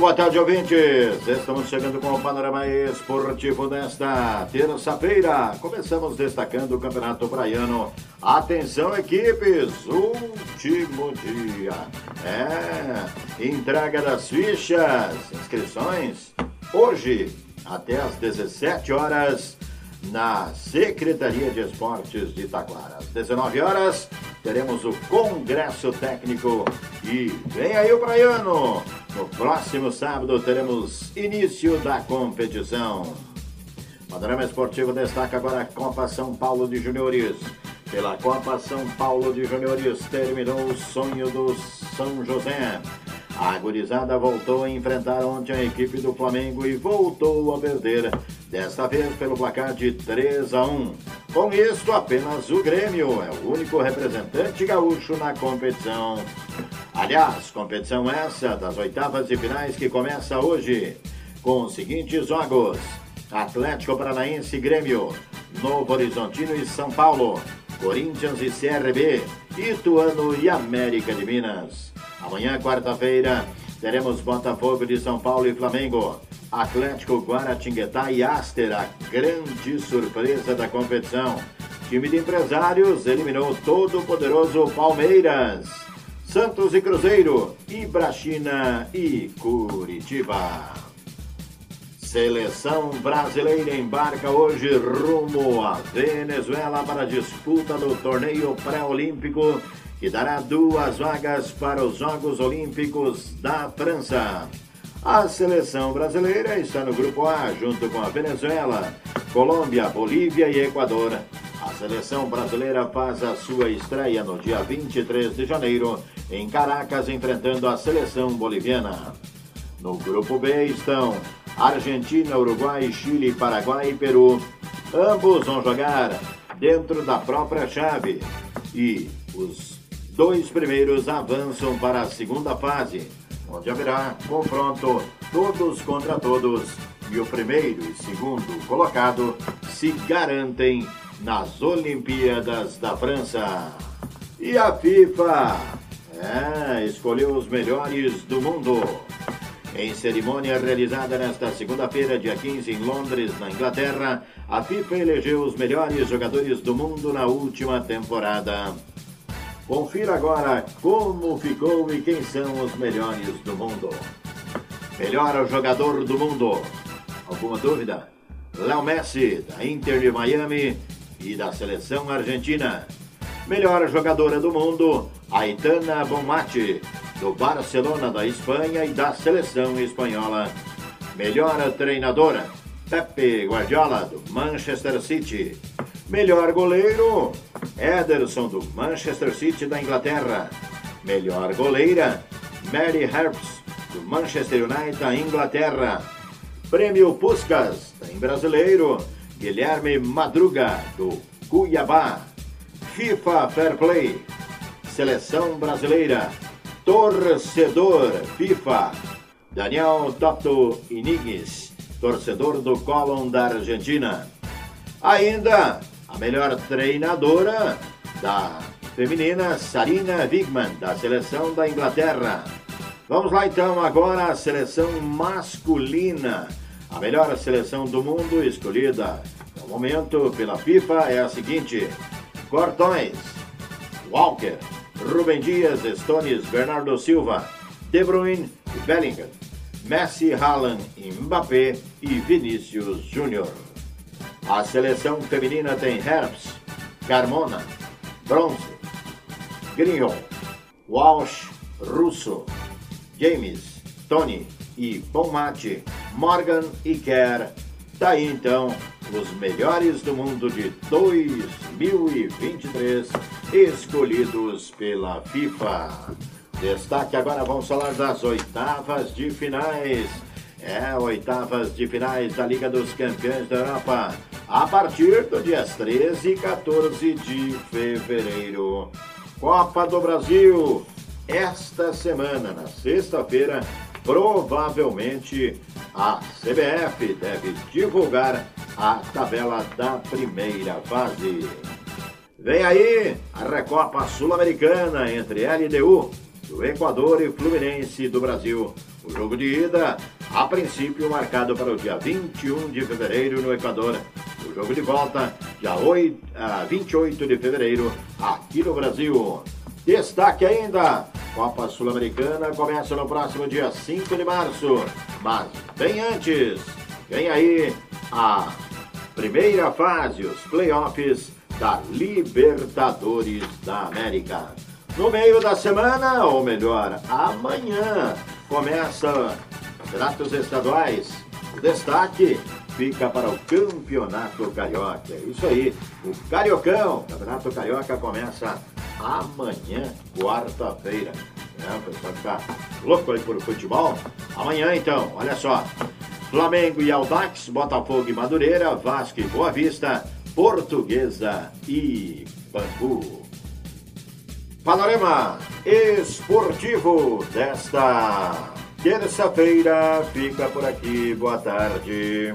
Muito boa tarde, ouvintes. Estamos chegando com o panorama esportivo desta terça-feira. Começamos destacando o Campeonato Praiano. Atenção, equipes, último dia. É, entrega das fichas, inscrições, hoje, até às 17 horas na Secretaria de Esportes de Itaquara. Às 19 horas, teremos o Congresso Técnico e vem aí o Praiano. No próximo sábado, teremos início da competição. Panorama Esportivo destaca agora a Copa São Paulo de Juniores. Pela Copa São Paulo de Juniores, terminou o sonho do São José. A agorizada voltou a enfrentar ontem a equipe do Flamengo e voltou a perder, desta vez pelo placar de 3 a 1. Com isso, apenas o Grêmio é o único representante gaúcho na competição. Aliás, competição essa das oitavas de finais que começa hoje, com os seguintes jogos: Atlético Paranaense e Grêmio, Novo Horizontino e São Paulo, Corinthians e CRB, Ituano e América de Minas. Amanhã, quarta-feira, teremos Botafogo de São Paulo e Flamengo. Atlético Guaratinguetá e Aster, a grande surpresa da competição. Time de empresários eliminou todo o poderoso Palmeiras. Santos e Cruzeiro, Ibrachina e Curitiba. Seleção brasileira embarca hoje rumo à Venezuela para a disputa do torneio pré-olímpico que dará duas vagas para os Jogos Olímpicos da França. A seleção brasileira está no grupo A, junto com a Venezuela, Colômbia, Bolívia e Equador. A seleção brasileira faz a sua estreia no dia 23 de janeiro em Caracas, enfrentando a seleção boliviana. No grupo B estão Argentina, Uruguai, Chile, Paraguai e Peru. Ambos vão jogar dentro da própria chave. E os dois primeiros avançam para a segunda fase, onde haverá confronto todos contra todos e o primeiro e segundo colocado se garantem nas Olimpíadas da França. E a FIFA é, escolheu os melhores do mundo. Em cerimônia realizada nesta segunda-feira, dia 15, em Londres, na Inglaterra, a FIFA elegeu os melhores jogadores do mundo na última temporada. Confira agora como ficou e quem são os melhores do mundo. Melhor jogador do mundo. Alguma dúvida? Léo Messi, da Inter de Miami e da seleção argentina. Melhor jogadora do mundo, Aitana Bonmati, do Barcelona da Espanha e da seleção espanhola. Melhor treinadora, Pepe Guardiola, do Manchester City. Melhor goleiro, Ederson do Manchester City da Inglaterra. Melhor goleira, Mary Harps do Manchester United da Inglaterra. Prêmio Puskas, em brasileiro, Guilherme Madruga do Cuiabá. FIFA Fair Play, Seleção Brasileira, Torcedor FIFA, Daniel Toto Inigues, torcedor do Colón da Argentina. Ainda a melhor treinadora da feminina, Sarina Wigman, da seleção da Inglaterra. Vamos lá então agora a seleção masculina. A melhor seleção do mundo escolhida no momento pela FIFA é a seguinte: Cortões, Walker, Rubem Dias, Stones, Bernardo Silva, De Bruyne Bellingham, Messi, Haaland, Mbappé e Vinícius Júnior. A seleção feminina tem Herbst, Carmona, Bronze, Grignon, Walsh, Russo, James, Tony e Bonmati, Morgan e Kerr. Daí então os melhores do mundo de 2023 escolhidos pela FIFA. Destaque agora, vamos falar das oitavas de finais. É, oitavas de finais da Liga dos Campeões da Europa a partir do dias 13 e 14 de fevereiro. Copa do Brasil, esta semana, na sexta-feira, provavelmente a CBF deve divulgar a tabela da primeira fase. Vem aí a Recopa Sul-Americana entre LDU do Equador e Fluminense do Brasil. O jogo de ida, a princípio, marcado para o dia 21 de fevereiro no Equador. Jogo de volta, dia 8, uh, 28 de fevereiro, aqui no Brasil. Destaque ainda: Copa Sul-Americana começa no próximo dia 5 de março. Mas bem antes, vem aí a primeira fase, os playoffs da Libertadores da América. No meio da semana, ou melhor, amanhã, começa campeonatos estaduais. O destaque fica para o Campeonato Carioca. É isso aí, o Cariocão, Campeonato Carioca começa amanhã, quarta-feira. É, o pessoal ficar louco aí por futebol. Amanhã então, olha só. Flamengo e Aldax, Botafogo e Madureira, Vasco e Boa Vista, Portuguesa e Bangu. Panorama esportivo desta terça-feira fica por aqui. Boa tarde.